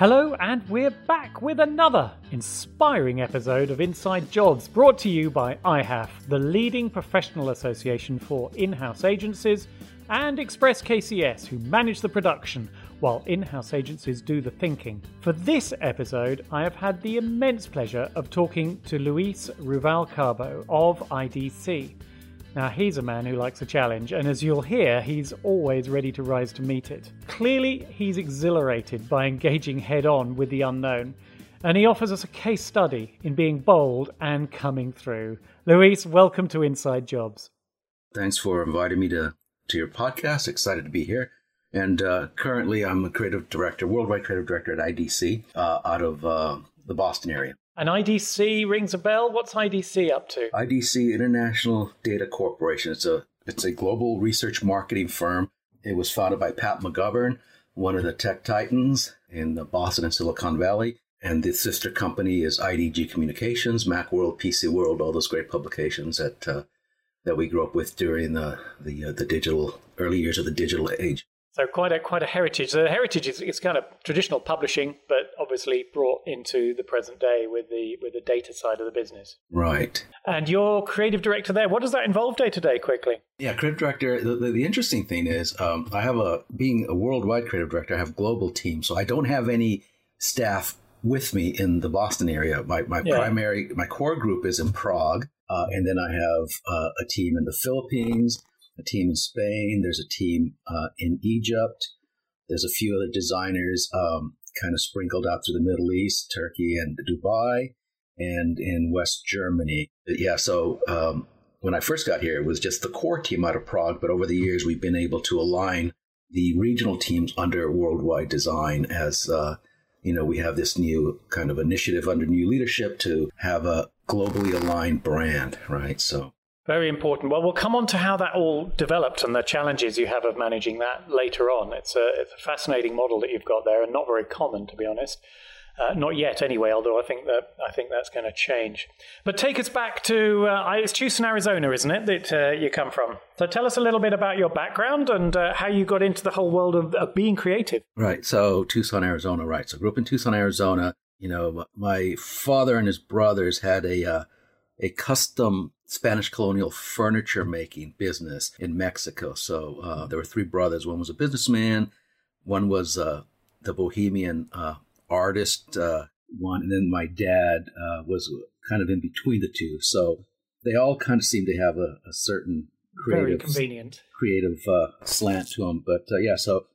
Hello, and we're back with another inspiring episode of Inside Jobs brought to you by IHAF, the leading professional association for in house agencies, and Express KCS, who manage the production while in house agencies do the thinking. For this episode, I have had the immense pleasure of talking to Luis Ruvalcaba of IDC. Now, he's a man who likes a challenge, and as you'll hear, he's always ready to rise to meet it. Clearly, he's exhilarated by engaging head on with the unknown, and he offers us a case study in being bold and coming through. Luis, welcome to Inside Jobs. Thanks for inviting me to, to your podcast. Excited to be here. And uh, currently, I'm a creative director, worldwide creative director at IDC uh, out of uh, the Boston area. And IDC rings a bell. What's IDC up to? IDC International Data Corporation. It's a it's a global research marketing firm. It was founded by Pat McGovern, one of the tech titans in the Boston and Silicon Valley. And the sister company is IDG Communications, Macworld, PC World, all those great publications that uh, that we grew up with during the the, uh, the digital early years of the digital age. So quite a quite a heritage. The heritage is, is kind of traditional publishing, but obviously brought into the present day with the with the data side of the business. Right. And you're creative director there. What does that involve day to day? Quickly. Yeah, creative director. The, the, the interesting thing is, um, I have a being a worldwide creative director. I have global team, so I don't have any staff with me in the Boston area. My my yeah. primary my core group is in Prague, uh, and then I have uh, a team in the Philippines a team in Spain. There's a team uh, in Egypt. There's a few other designers um, kind of sprinkled out through the Middle East, Turkey, and Dubai, and in West Germany. Yeah, so um, when I first got here, it was just the core team out of Prague, but over the years, we've been able to align the regional teams under worldwide design as uh, you know we have this new kind of initiative under new leadership to have a globally aligned brand right so very important. Well, we'll come on to how that all developed and the challenges you have of managing that later on. It's a, it's a fascinating model that you've got there, and not very common, to be honest. Uh, not yet, anyway. Although I think that I think that's going to change. But take us back to uh, it's Tucson, Arizona, isn't it? That uh, you come from. So tell us a little bit about your background and uh, how you got into the whole world of, of being creative. Right. So Tucson, Arizona. Right. So grew up in Tucson, Arizona. You know, my father and his brothers had a uh, a custom Spanish colonial furniture making business in Mexico. So uh, there were three brothers. One was a businessman, one was uh, the bohemian uh, artist, uh, one, and then my dad uh, was kind of in between the two. So they all kind of seemed to have a, a certain creative, Very convenient creative uh, slant to them. But yeah, so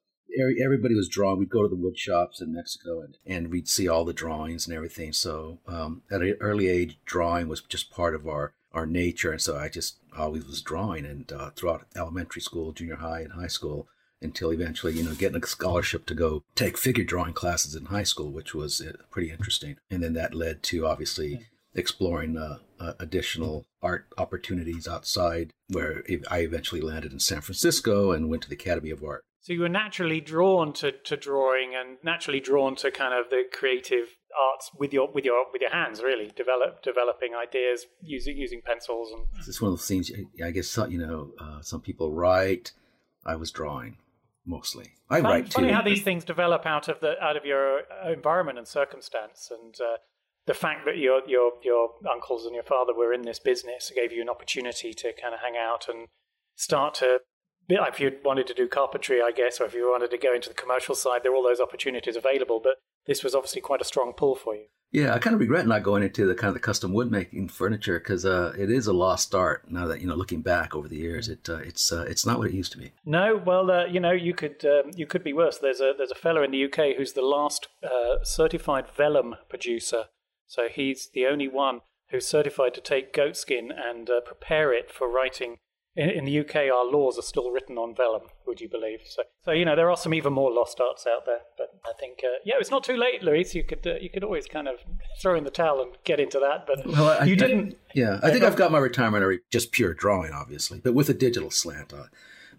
everybody was drawing. We'd go to the wood shops in Mexico and, and we'd see all the drawings and everything. So um, at an early age, drawing was just part of our our nature. And so I just always was drawing and uh, throughout elementary school, junior high, and high school until eventually, you know, getting a scholarship to go take figure drawing classes in high school, which was uh, pretty interesting. And then that led to obviously exploring uh, uh, additional art opportunities outside, where I eventually landed in San Francisco and went to the Academy of Art. So you were naturally drawn to, to drawing and naturally drawn to kind of the creative arts with your with your with your hands really develop developing ideas using using pencils and it's one of those things i guess you know uh, some people write i was drawing mostly i write funny too. how these things develop out of the out of your environment and circumstance and uh, the fact that your your your uncles and your father were in this business gave you an opportunity to kind of hang out and start to if you wanted to do carpentry, I guess, or if you wanted to go into the commercial side, there are all those opportunities available. But this was obviously quite a strong pull for you. Yeah, I kind of regret not going into the kind of the custom wood making furniture because uh, it is a lost art. Now that you know, looking back over the years, it uh, it's uh, it's not what it used to be. No, well, uh, you know, you could um, you could be worse. There's a there's a fellow in the UK who's the last uh, certified vellum producer. So he's the only one who's certified to take goatskin and uh, prepare it for writing in, in, the UK, our laws are still written on vellum. Would you believe? So, so you know, there are some even more lost arts out there. But I think, uh, yeah, it's not too late, Luis. You could uh, you could always kind of throw in the towel and get into that. But well, I, you didn't. I, yeah, I think I've got my retirement already, just pure drawing, obviously, but with a digital slant. Uh,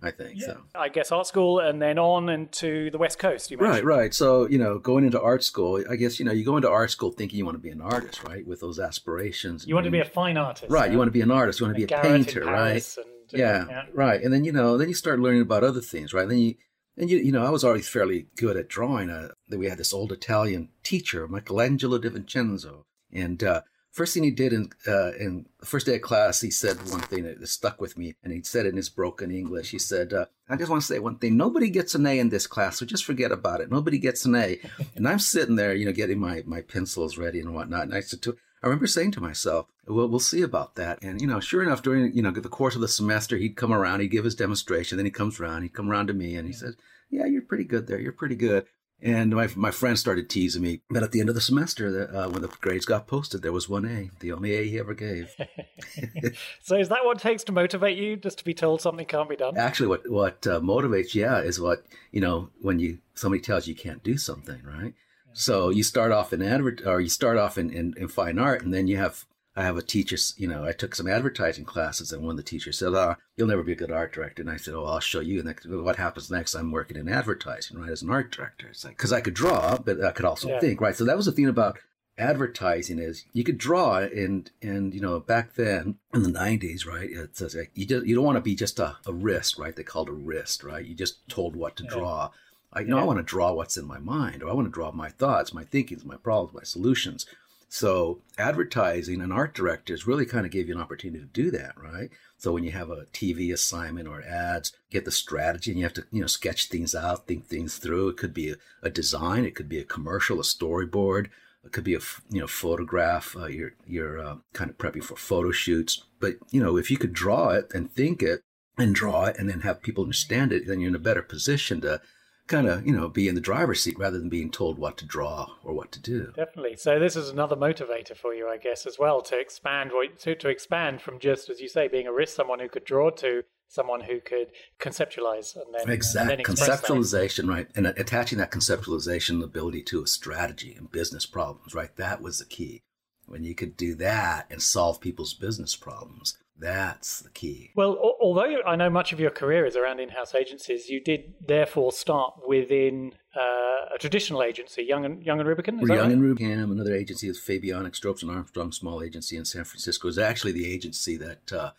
I think yeah. so. I guess art school and then on into the West Coast. right, right. So you know, going into art school, I guess you know you go into art school thinking you want to be an artist, right? With those aspirations. You want to be a fine artist, right? You want to be an artist. You want to be a painter, right? And yeah, yeah, right. And then you know, then you start learning about other things, right? Then you And you, you know, I was already fairly good at drawing. Uh, we had this old Italian teacher, Michelangelo di Vincenzo, and uh, first thing he did in uh, in the first day of class, he said one thing that stuck with me, and he said it in his broken English. He said, uh, "I just want to say one thing. Nobody gets an A in this class, so just forget about it. Nobody gets an A." and I'm sitting there, you know, getting my my pencils ready and whatnot. And I said to I remember saying to myself, well, we'll see about that. And, you know, sure enough, during, you know, the course of the semester, he'd come around, he'd give his demonstration. Then he comes around, he'd come around to me and he says, yeah, you're pretty good there. You're pretty good. And my, my friend started teasing me. But at the end of the semester, uh, when the grades got posted, there was one A, the only A he ever gave. so is that what it takes to motivate you, just to be told something can't be done? Actually, what, what uh, motivates, yeah, is what, you know, when you somebody tells you you can't do something, right? So you start off in advert, or you start off in, in, in, fine art, and then you have. I have a teacher. You know, I took some advertising classes, and one of the teachers said, "Ah, oh, you'll never be a good art director." And I said, "Oh, I'll show you." And what happens next? I'm working in advertising, right, as an art director. It's like because I could draw, but I could also yeah. think, right. So that was the thing about advertising is you could draw and and you know back then in the 90s right it's like you just you don't want to be just a, a wrist right they called a wrist right you just told what to yeah. draw I, you know, I want to draw what's in my mind, or I want to draw my thoughts, my thinkings, my problems, my solutions. So advertising and art directors really kind of gave you an opportunity to do that, right? So when you have a TV assignment or ads, get the strategy and you have to, you know, sketch things out, think things through. It could be a, a design, it could be a commercial, a storyboard, it could be a, you know, photograph. Uh, you're you're uh, kind of prepping for photo shoots, but you know, if you could draw it and think it and draw it and then have people understand it, then you're in a better position to kind of you know be in the driver's seat rather than being told what to draw or what to do. Definitely. So this is another motivator for you i guess as well to expand to, to expand from just as you say being a wrist someone who could draw to someone who could conceptualize and then exactly and then conceptualization right and attaching that conceptualization ability to a strategy and business problems right? That was the key. When you could do that and solve people's business problems that's the key. Well, although I know much of your career is around in-house agencies, you did therefore start within uh, a traditional agency, Young and Young and Rubicam. We're Young right? and Rubicam. Another agency is Fabionic Stropes and Armstrong Small Agency in San Francisco. Is actually the agency that uh,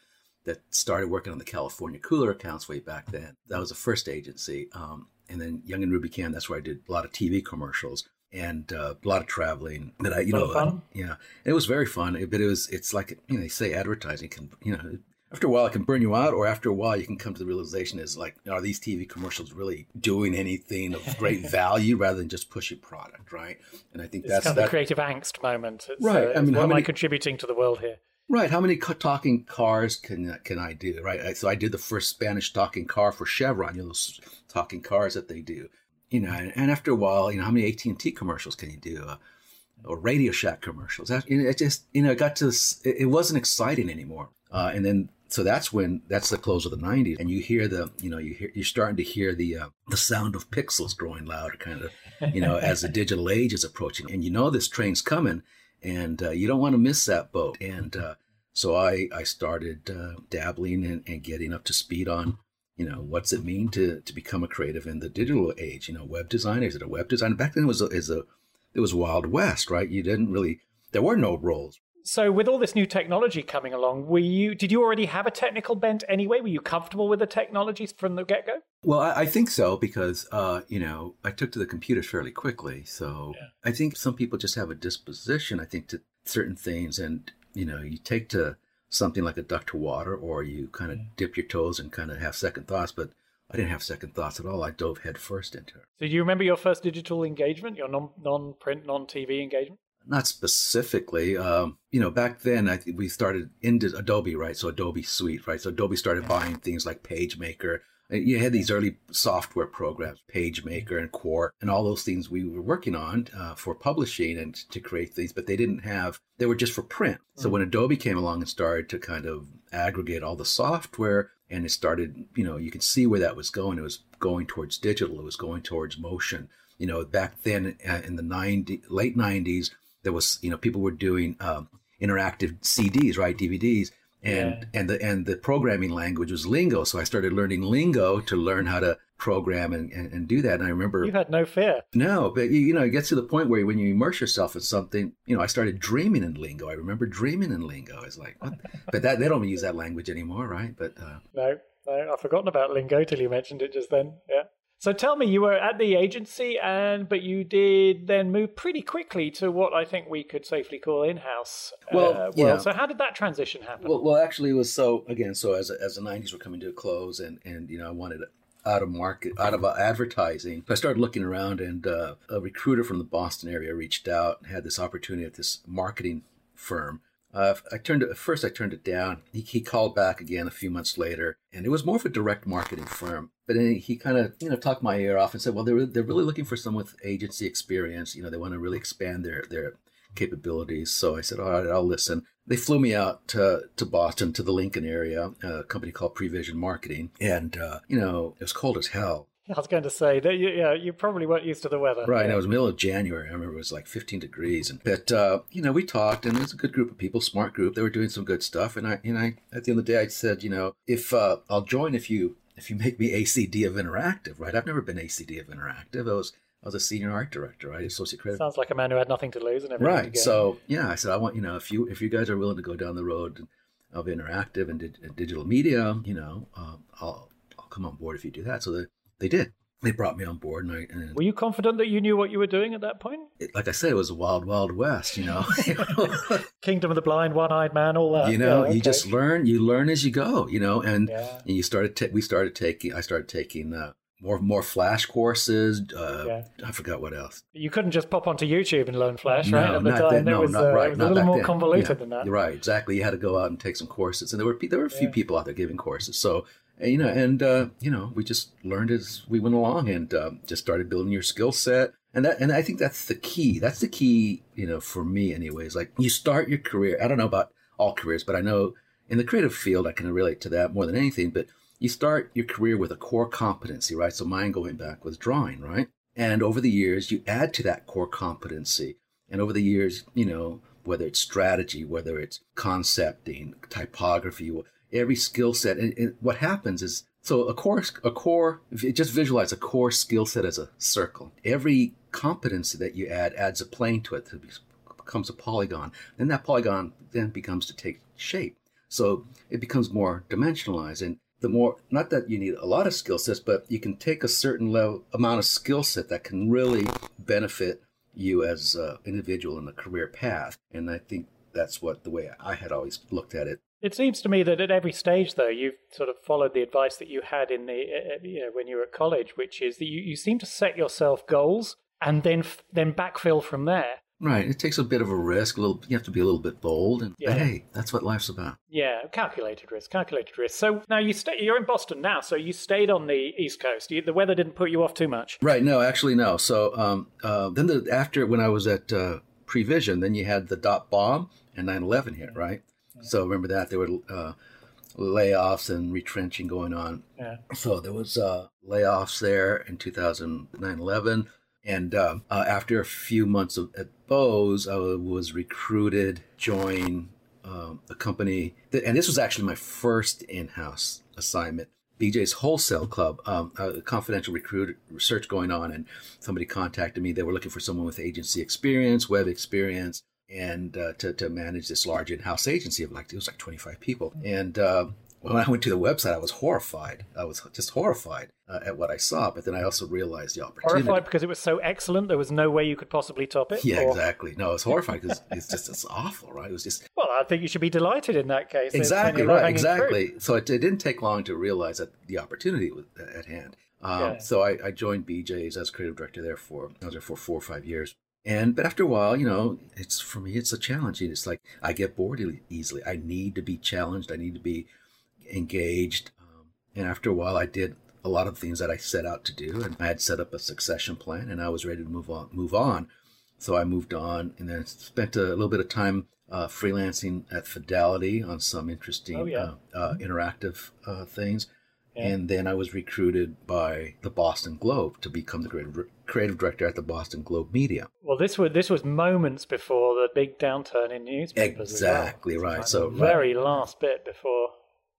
that started working on the California cooler accounts way back then. That was the first agency. Um, and then Young and Rubicam, that's where I did a lot of TV commercials and uh, a lot of traveling. But I, you know, I, yeah, it was very fun. But it was, it's like you know, they say advertising can, you know, after a while it can burn you out, or after a while you can come to the realization is like, are these TV commercials really doing anything of great value rather than just push your product, right? And I think it's that's kind of the creative angst moment. It's, right. Uh, I mean, what am I contributing to the world here? Right. How many talking cars can can I do? Right. So I did the first Spanish talking car for Chevron. You know, those talking cars that they do you know, and after a while, you know, how many AT and T commercials can you do, uh, or Radio Shack commercials? That, you know, it just, you know, it got to this, it, it wasn't exciting anymore. Uh, and then, so that's when that's the close of the '90s, and you hear the, you know, you hear you're starting to hear the uh, the sound of pixels growing louder, kind of, you know, as the digital age is approaching, and you know this train's coming, and uh, you don't want to miss that boat. And uh, so I I started uh, dabbling and, and getting up to speed on you know what's it mean to to become a creative in the digital age? You know web design is it a web designer back then it was a, is a it was wild west right? You didn't really there were no roles so with all this new technology coming along were you did you already have a technical bent anyway? Were you comfortable with the technologies from the get-go? Well i, I think so because uh, you know i took to the computers fairly quickly. So yeah. i think some people just have a disposition i think to certain things. And you know you take to something like a duck to water, or you kind of dip your toes and kind of have second thoughts. But I didn't have second thoughts at all. I dove headfirst into it. So, do you remember your first digital engagement, your non non print, non TV engagement? Not specifically. Um, you know, back then I we started into Adobe, right? So Adobe Suite, right? So Adobe started buying things like PageMaker you had these early software programs, PageMaker and Quark, and all those things we were working on uh, for publishing and to create things, but they didn't have, they were just for print. Mm-hmm. So when Adobe came along and started to kind of aggregate all the software and it started, you know, you can see where that was going. It was going towards digital, it was going towards motion. You know, back then uh, in the 90, late 90s, there was, you know, people were doing um, interactive CDs, right? DVDs and yeah. and the and the programming language was lingo. So i started learning lingo to learn how to program and, and, and, do that. And i remember you had no fear. No but you, you know it gets to the point where when you immerse yourself in something you know i started dreaming in lingo. I remember dreaming in lingo. It's like what? but that they don't use that language anymore right? But uh, no no i've forgotten about lingo till you mentioned it just then. Yeah So tell me, you were at the agency, and but you did then move pretty quickly to what I think we could safely call in-house. Well, uh, yeah. So how did that transition happen? Well, well, actually, it was so again. So as as the '90s were coming to a close, and and you know, I wanted out of market, out of uh, advertising. I started looking around, and uh, a recruiter from the Boston area reached out and had this opportunity at this marketing firm uh, I turned it, first. I turned it down. He, he, called back again a few months later, and it was more of a direct marketing firm. But then he kind of you know talked my ear off and said, "Well, they're they're really looking for someone with agency experience. You know, they want to really expand their their capabilities." So I said, "All right, I'll listen." They flew me out to, to Boston to the Lincoln area, a company called Prevision Marketing, and uh, you know it was cold as hell. I was going to say that you, yeah, you probably weren't used to the weather. Right. It was middle of January. I remember it was like 15 degrees. And but uh, you know, we talked, and it was a good group of people, smart group. They were doing some good stuff. And I, and I, at the end of the day, I said, you know, if uh, I'll join if you if you make me ACD of Interactive, right? I've never been ACD of Interactive. I was I was a senior art director, right? Associate creative. Sounds like a man who had nothing to lose and everything. Right. So yeah, I said, I want you know, if you if you guys are willing to go down the road of interactive and, di- digital media, you know, uh, I'll I'll come on board if you do that. So they they did they brought me on board. And, I, and were you confident that you knew what you were doing at that point? It, like I said, it was a wild, wild west. You know, Kingdom of the Blind, One-Eyed Man, all that. You know, yeah, okay. you just learn. You learn as you go. You know, and, yeah. and you started. Ta- we started taking. I started taking. Uh, more more Flash courses. Uh, yeah. I forgot what else. You couldn't just pop onto YouTube and learn Flash, no, right? At the time, then, no, it was, not uh, right. It was a little more then. convoluted than that. Right, exactly. You had to go out and take some courses, and there were there were a few people out there giving courses. So and, you know, and uh, you know, we just learned as we went along, and uh, just started building your skill set. And that, and I think that's the key. That's the key, you know, for me, anyways. Like you start your career. I don't know about all careers, but I know in the creative field, I can relate to that more than anything. But you start your career with a core competency, right? So mine going back was drawing, right? And over the years, you add to that core competency. And over the years, you know, whether it's strategy, whether it's concepting, typography, every skill set. And, and, what happens is, so a core, a core, just visualize a core skill set as a circle. Every competency that you add adds a plane to it. It becomes a polygon. Then that polygon then becomes to take shape. So it becomes more dimensionalized. And the more, not that you need a lot of skill sets, but you can take a certain level amount of skill set that can really benefit you as an individual in a career path. And I think that's what the way I had always looked at it it seems to me that at every stage, though, you've sort of followed the advice that you had in the uh, uh, you know when you were at college, which is that you, you seem to set yourself goals and then then backfill from there. Right. It takes a bit of a risk. A little. You have to be a little bit bold, and yeah. hey, that's what life's about. Yeah, calculated risk. Calculated risk. So now you stay. You're in Boston now, so you stayed on the East Coast. You, the weather didn't put you off too much. Right. No, actually, no. So um, uh, then the, after when I was at uh, Prevision, then you had the dot bomb and 9/11 hit. Right. So remember that there were uh, layoffs and retrenching going on. Yeah. So there was uh, layoffs there in 2009-11. And uh, uh, after a few months of, at Bose, I was recruited, join um, a company, that, and this was actually my first in-house assignment. BJ's Wholesale Club, um, a confidential recruit research going on, and somebody contacted me. They were looking for someone with agency experience, web experience, and uh, to, to manage this large in-house agency of like it was like 25 people. And uh, when i went to the website i was horrified. I was just horrified uh, at what i saw. But then i also realized the opportunity. Horrified because it was so excellent there was no way you could possibly top it yeah or... exactly. No it's horrified because it's just it's awful right? It was just well i think you should be delighted in that case exactly right exactly fruit. so it, it, didn't take long to realize that the opportunity was at hand. Um, yeah. So I, I, joined BJ's as creative director there for I was there for four or five years, and but after a while, you know, it's for me, it's a challenge. It's like I get bored easily. I need to be challenged. I need to be engaged. Um, and after a while, I did a lot of things that I set out to do, and I had set up a succession plan, and I was ready to move on. Move on. So I moved on, and then spent a little bit of time uh, freelancing at Fidelity on some interesting oh, yeah. uh, uh, interactive uh, And then I was recruited by the Boston Globe to become the creative, creative director at the Boston Globe Media. Well, this was this was moments before the big downturn in newspapers. Exactly well. right. So very right. last bit before.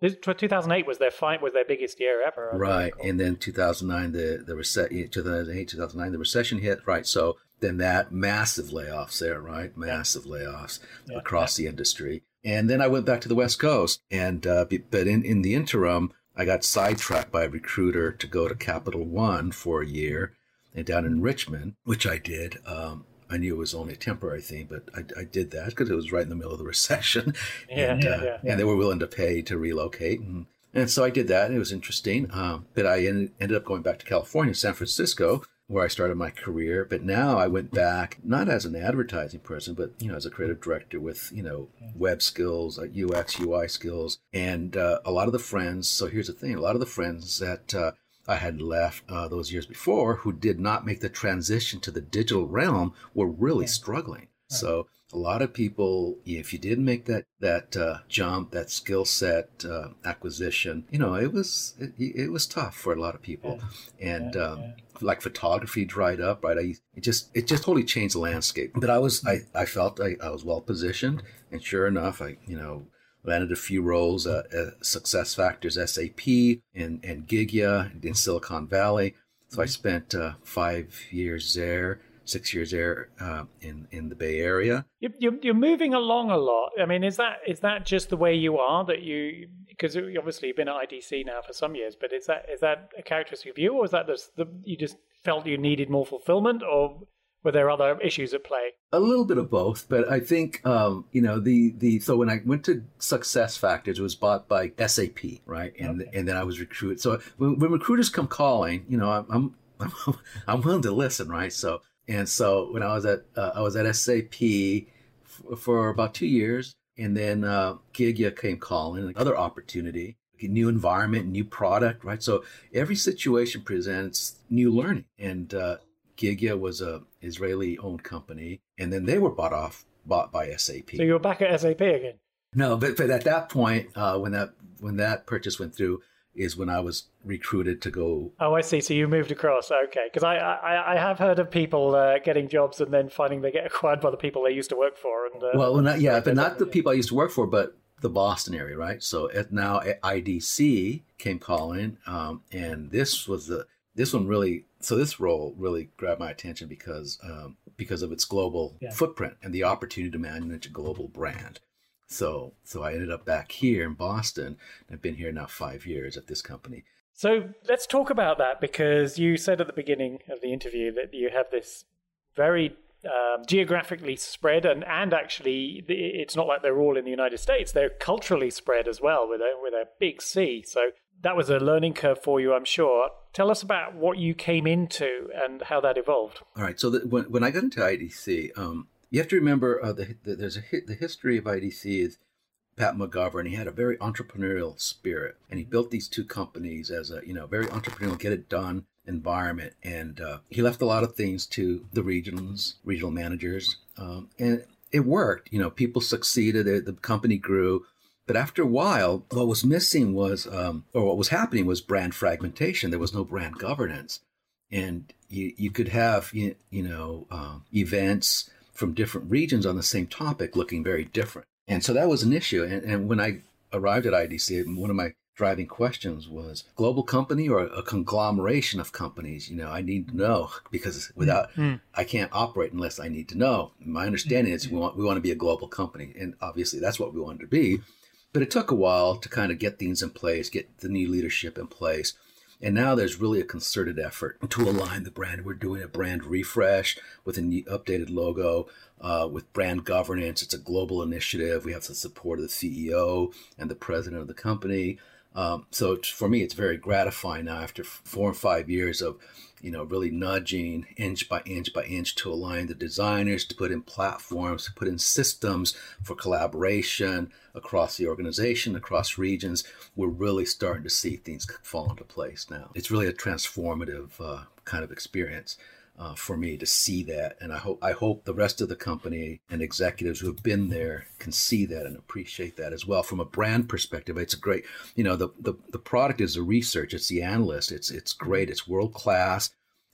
This, 2008 was their fight was their biggest year ever. Right, and then 2009 the the recession 2008 2009 the recession hit. Right, so then that massive layoffs there. Right, massive yeah. layoffs yeah. across yeah. the industry. And then I went back to the West Coast, and uh, but in in the interim, I got sidetracked by a recruiter to go to Capital One for a year and down in Richmond, which I did. Um, I knew it was only a temporary thing, but I, I did that because it was right in the middle of the recession. Yeah, and, yeah, uh, yeah, yeah. and they were willing to pay to relocate. And, and so I did that. And it was interesting. Um, but I ended, ended up going back to California, San Francisco, where I started my career. But now I went back, not as an advertising person, but, you know, as a creative director with, you know, web skills, like UX, UI skills. And uh, a lot of the friends, so here's the thing, a lot of the friends that, uh, I had left uh, those years before who did not make the transition to the digital realm were really struggling. So a lot of people, if you didn't make that that uh, jump, that skill set uh, acquisition, you know, it was it, it, was tough for a lot of people, and Yeah, um, yeah. like photography dried up. Right, I it just it just totally changed the landscape. But I was I I felt I, I was well positioned, and sure enough, I you know landed a few roles at, at Success Factors SAP and, and Gigya in Silicon Valley. So I spent uh, five years there, six years there uh, in, in the Bay Area. You- You're, you're moving along a lot. I mean, is that is that just the way you are? That you because obviously you've been at IDC now for some years, but is that is that a characteristic of you, or is that the, you just felt you needed more fulfillment, or were there other issues at play? A little bit of both, but I think um, you know the the so when I went to Success Factors, it was bought by SAP, right? And Okay. and then I was recruited. So when, when recruiters come calling, you know, I'm I'm I'm willing to listen, right? So and so when I was at uh, I was at SAP f- for about two years, and then uh, Gigya came calling, like other opportunity, new environment, new product, right? So every situation presents new learning, and uh, Gigya was a Israeli-owned company, and then they were bought off bought by SAP. So you're back at SAP again. No, but, but at that point, uh, when that when that purchase went through, is when I was recruited to go. Oh, I see. So you moved across. Okay, because I, I I have heard of people uh, getting jobs and then finding they get acquired by the people they used to work for. And uh, Well, not, yeah, but not the people I used to work for, but the Boston area, right? So at now at IDC came calling, um, and this was the this one really. So this role really grabbed my attention because um, because of its global Yeah. footprint and the opportunity to manage a global brand. So so I ended up back here in Boston. I've been here now five years at this company. So let's talk about that because you said at the beginning of the interview that you have this very um, geographically spread, and, and actually it's not like they're all in the United States; they're culturally spread as well with a with a big C. So that was a learning curve for you, I'm sure. Tell us about what you came into and how that evolved. All right. So the, when when I got into IDC, um, you have to remember uh, the, the there's a the history of IDC is Pat McGovern. He had a very entrepreneurial spirit, and he built these two companies as a you know very entrepreneurial, get it done environment. And uh, he left a lot of things to the regions, regional managers, um, and it worked. You know, people succeeded. The, the company grew. But after a while, what was missing was, um, or what was happening was brand fragmentation. There was no brand governance and you, you could have you, you know um, events from different regions on the same topic looking very different. And so that was an issue. And, and when i arrived at idc one of my driving questions was global company or a conglomeration of companies? You know i need to know because without mm-hmm. mm. i can't operate unless i need to know. My understanding is we mm-hmm. want we want to be a global company and obviously that's what we wanted to be. But it took a while to kind of get things in place get the new leadership in place and now there's really a concerted effort to align the brand. We're doing a brand refresh with a new updated logo, uh, with brand governance. It's a global initiative. We have the support of the CEO and the president of the company. Um, so for me, it's very gratifying now after four or five years of, you know, really nudging inch by inch by inch to align the designers, to put in platforms, to put in systems for collaboration across the organization, across regions. We're really starting to see things fall into place now. It's really a transformative uh, kind of experience. Uh, for me to see that, and I hope I hope the rest of the company and executives who have been there can see that and appreciate that as well. From a brand perspective, it's a great, you know, the the, the product is the research, it's the analyst, it's it's great, it's world class,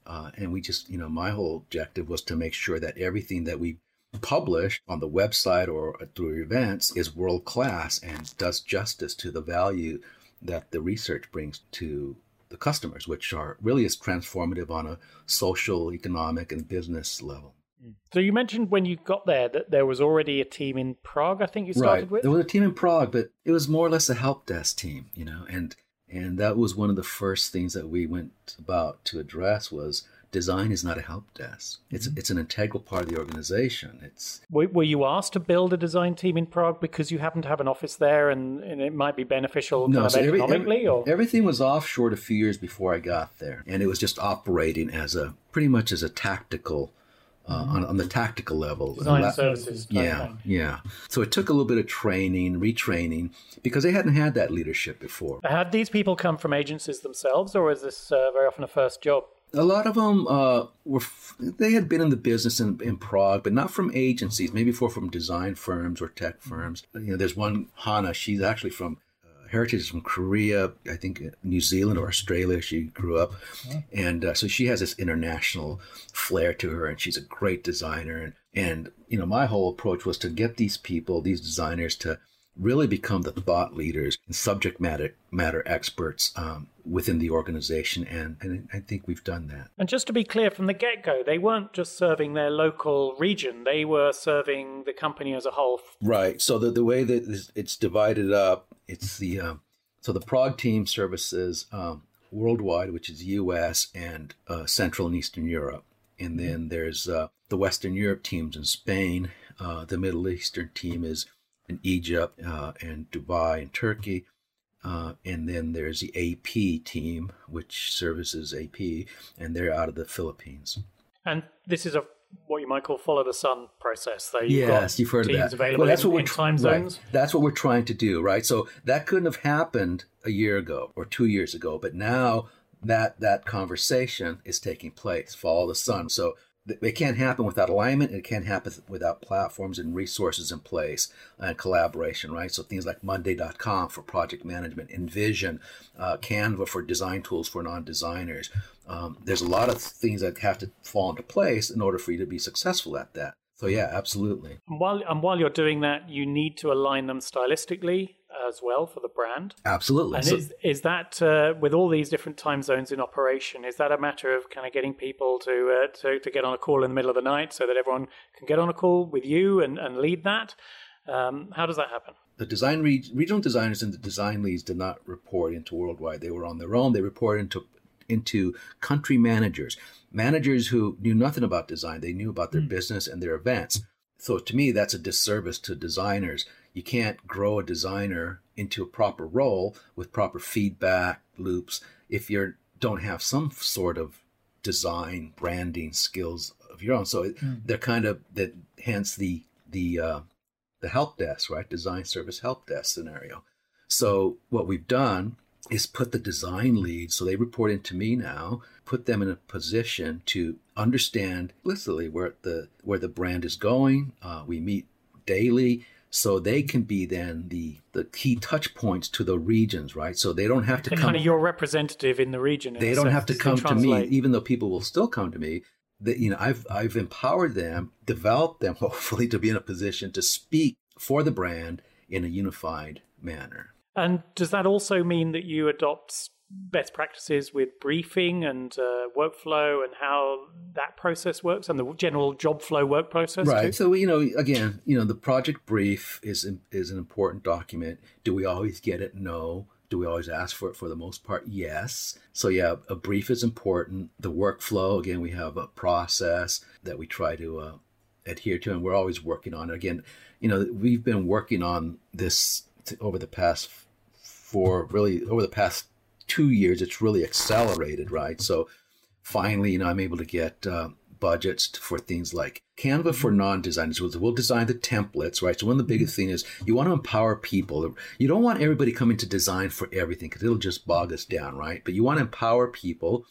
uh, and we just, you know, my whole objective was to make sure that everything that we publish on the website or through events is world class and does justice to the value that the research brings to the customers, which are really is transformative on a social, economic, and business level. Mm. So you mentioned when you got there that there was already a team in Prague. I think you started right. with. There was a team in Prague, but it was more or less a help desk team, you know, and And that was one of the first things that we went about to address was design is not a help desk. It's mm-hmm. it's an integral part of the organization. It's were, you asked to build a design team in Prague because you happen to have an office there and, and it might be beneficial no, so every, economically? Every, everything was offshore a few years before I got there, and it was just operating as a pretty much as a tactical. Uh, mm-hmm. on, on the tactical level. Design services. yeah, yeah. So it took a little bit of training, retraining, because they hadn't had that leadership before. Had these people come from agencies themselves, or is this uh, very often a first job? A lot of them uh, were they had been in the business in, in Prague, but not from agencies. Maybe for from design firms or tech firms. You know, there's one Hannah. She's actually from uh, heritage is from Korea, I think uh, New Zealand or Australia. She grew up, and uh, so she has this international flair to her, and she's a great designer. And and you know, my whole approach was to get these people, these designers, to really become the thought leaders and subject matter matter experts um, within the organization, and, and I think we've done that. And just to be clear from the get go, they weren't just serving their local region; they were serving the company as a whole. Right. So the the way that it's divided up, it's the um, so the Prague team services um, worldwide, which is U.S. and uh, Central and Eastern Europe, and then there's uh, the Western Europe teams in Spain. Uh, the Middle Eastern team is in Egypt uh, and Dubai and Turkey. Uh, and then there's the AP team, which services AP, and they're out of the Philippines. And this is a what you might call follow the sun process. Though you've yes, you've heard of that. Available well, that's in, what we're time zones. Right. That's what we're trying to do, right? So that couldn't have happened a year ago or two years ago, but now that that conversation is taking place. Follow the sun. So it can't happen without alignment. It can't happen without platforms and resources in place and collaboration, right? So things like Monday.com for project management, InVision, uh, Canva for design tools for non-designers. Um, there's a lot of things that have to fall into place in order for you to be successful at that. So yeah, absolutely. And while and while you're doing that, you need to align them stylistically as well for the brand. Absolutely. And so, is is that uh, with all these different time zones in operation? Is that a matter of kind of getting people to uh, to to get on a call in the middle of the night so that everyone can get on a call with you and, and lead that? Um, how does that happen? The design re- regional designers and the design leads did not report into worldwide. They were on their own. They reported into into country managers, managers who knew nothing about design. They knew about their mm. business and their events. So to me, that's a disservice to designers. You can't grow a designer into a proper role with proper feedback loops if you don't have some sort of design branding skills of your own. So mm. they're kind of that. Hence the the uh, the help desk, right? Design service help desk scenario. So what we've done is put the design lead, so they report into me now, put them in a position to understand explicitly where the where the brand is going. Uh, we meet daily, so they can be then the the key touch points to the regions, right? So they don't have to come. Kind of your representative in the region. They don't have to come to me, even though people will still come to me. That you know, I've I've empowered them, developed them, hopefully, to be in a position to speak for the brand in a unified manner. And does that also mean that you adopt best practices with briefing and uh, workflow and how that process works and the general job flow work process right. too? so you know again you know the project brief is is an important document. Do we always get it? No. Do we always ask for it for the most part? Yes. So yeah a brief is important. The workflow again we have a process that we try to uh, adhere to and we're always working on it. Again you know we've been working on this over the past for really over the past two years, it's really accelerated, right? So finally, you know, I'm able to get uh, budgets for things like Canva for non-designers. We'll design the templates, right? So one of the biggest things is you want to empower people. You don't want everybody coming to design for everything because it'll just bog us down, right? But you want to empower people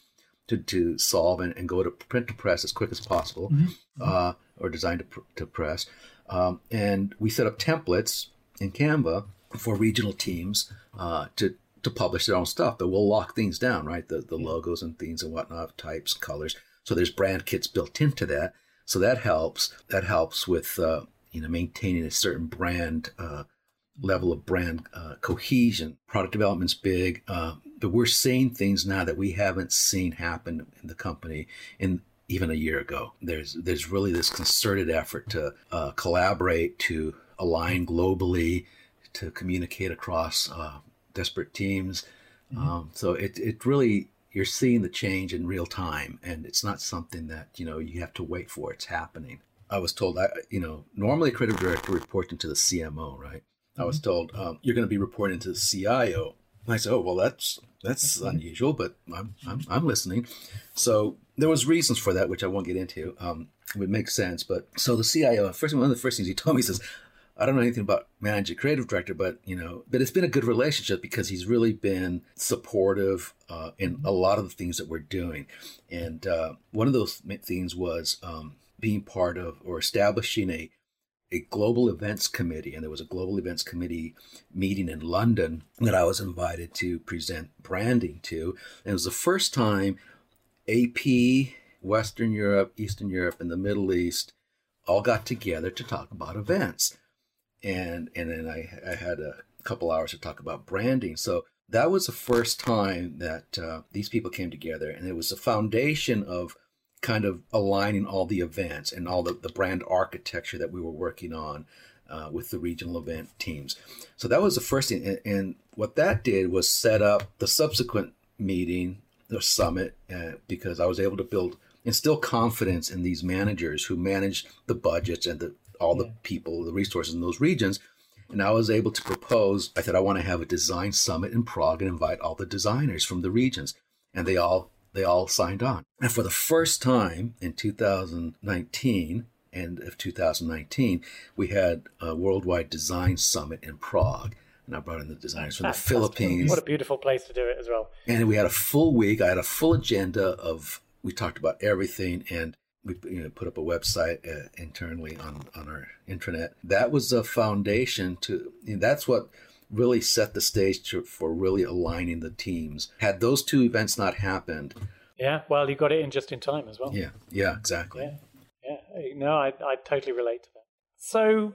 to, to solve and, and go to print to press as quick as possible, mm-hmm. uh, or design to, to press. Um, and we set up templates in Canva for regional teams uh, to to publish their own stuff, but we'll lock things down, right? The the logos and things and whatnot, types, colors. So there's brand kits built into that. So that helps. That helps with uh, you know maintaining a certain brand uh, level of brand uh, cohesion. Product development's big, uh, but we're seeing things now that we haven't seen happen in the company in even a year ago. There's there's really this concerted effort to uh, collaborate, to align globally, to communicate across disparate teams. Mm-hmm. Um, so it it really you're seeing the change in real time, and it's not something that you know you have to wait for. It's happening. I was told, I, you know, normally a creative director reports into the CMO, right? Mm-hmm. I was mm-hmm. told um, you're going to be reporting to the CIO. And I said, oh well, that's that's unusual, but I'm, I'm I'm listening. So there was reasons for that, which I won't get into. Um, it would make sense, but so the CIO, first one of the first things he told me says, I don't know anything about managing creative director, but you know, but it's been a good relationship because he's really been supportive uh, in a lot of the things that we're doing. And uh, one of those things was um, being part of or establishing a a global events committee, and there was a global events committee meeting in London that I was invited to present branding to. And it was the first time AP, Western Europe, Eastern Europe, and the Middle East all got together to talk about events and and then I, I had a couple hours to talk about branding. So that was the first time that uh, these people came together, and it was the foundation of kind of aligning all the events and all the, the brand architecture that we were working on uh, with the regional event teams. So that was the first thing, and, and what that did was set up the subsequent meeting, the summit, uh, because I was able to build instill confidence in these managers who manage the budgets and the all the people, the resources in those regions. And I was able to propose, I said, I want to have a design summit in Prague and invite all the designers from the regions. And they all they all signed on. And for the first time in 2019, end of 2019, we had a worldwide design summit in Prague. And I brought in the designers from That's the Philippines. What a beautiful place to do it as well. And we had a full week. I had a full agenda of, we talked about everything. And we you know, put up a website uh, internally on, on our intranet. That was a foundation to, you know, that's what really set the stage to, for really aligning the teams. Had those two events not happened. Yeah, well, you got it in just in time as well. Yeah, yeah, exactly. Yeah, yeah. No, I, I totally relate to that. So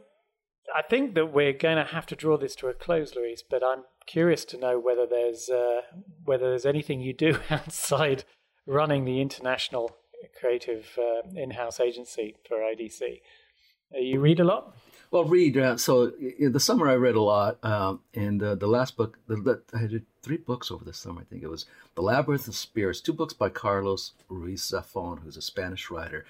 I think that we're going to have to draw this to a close, Luis, but I'm curious to know whether there's, uh, whether there's anything you do outside running the international creative uh, in-house agency for IDC. Uh, you read a lot. Well, read. Uh, so in the summer, I read a lot, um, and uh, the last book, the, the, I did three books over the summer. I think it was *The Labyrinth of Spirits*, two books by Carlos Ruiz Zafón, who's a Spanish writer.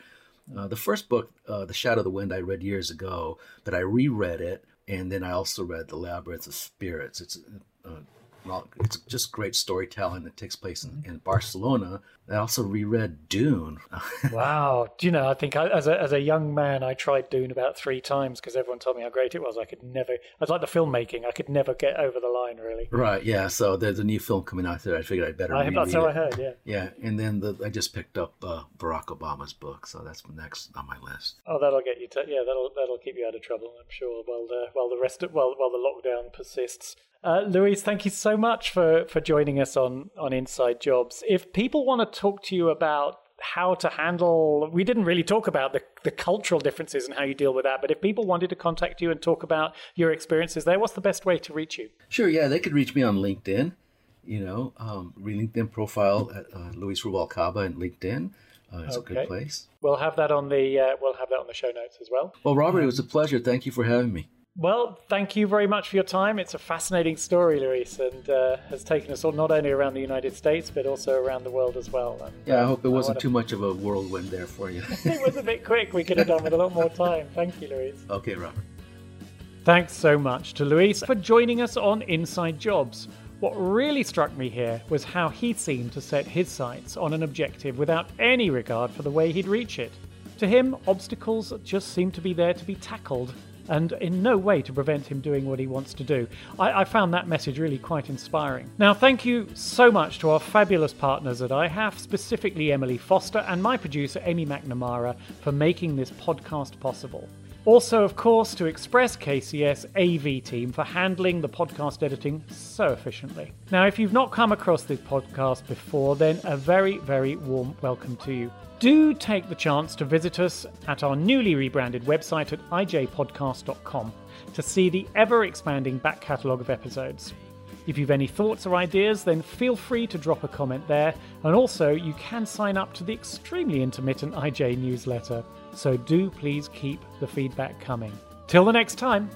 Uh, the first book, uh, *The Shadow of the Wind*, I read years ago, but I reread it, and then I also read *The Labyrinth of Spirits*. It's uh, well, it's just great storytelling that takes place in, in Barcelona. I also reread Dune. wow. Do you know, I think I, as, a, as a young man, I tried Dune about three times because everyone told me how great it was. I could never, I was like the filmmaking, I could never get over the line, really. Right, yeah. So there's a new film coming out there. I figured I'd better I, That's how. I heard, yeah. Yeah, and then the, I just picked up uh, Barack Obama's book, so that's next on my list. Oh, that'll get you to, yeah, that'll that'll keep you out of trouble, I'm sure, while the, while the rest of, while, while the lockdown persists. Uh, Luis, thank you so much for, for joining us on, on Inside Jobs. If people want to talk to you about how to handle, we didn't really talk about the, the cultural differences and how you deal with that, but if people wanted to contact you and talk about your experiences there, what's the best way to reach you? Sure, yeah, they could reach me on LinkedIn. You know, um, LinkedIn profile at uh, Luis Ruvalcaba and LinkedIn. Uh, it's okay. a good place. We'll have that on the uh, we'll have that on the show notes as well. Well, Robert, it was a pleasure. Thank you for having me. Well, thank you very much for your time. It's a fascinating story, Luis, and uh, has taken us all not only around the United States but also around the world as well. And, yeah, I hope it wasn't too much of a whirlwind there for you. it was a bit quick. We could have done with a lot more time. Thank you, Luis. Okay, Robert. Thanks so much to Luis for joining us on Inside Jobs. What really struck me here was how he seemed to set his sights on an objective without any regard for the way he'd reach it. To him, obstacles just seemed to be there to be tackled and in no way to prevent him doing what he wants to do. I, I, found that message really quite inspiring. Now, thank you so much to our fabulous partners at IHAF, specifically Emily Foster and my producer Amy McNamara, for making this podcast possible. Also, of course, to Express KCS AV team for handling the podcast editing so efficiently. Now, if you've not come across this podcast before, then a very, very warm welcome to you do take the chance to visit us at our newly rebranded website at ijpodcast.com to see the ever expanding back catalogue of episodes. If you've any thoughts or ideas, then feel free to drop a comment there, and also you can sign up to the extremely intermittent IJ newsletter, so do please keep the feedback coming. Till the next time!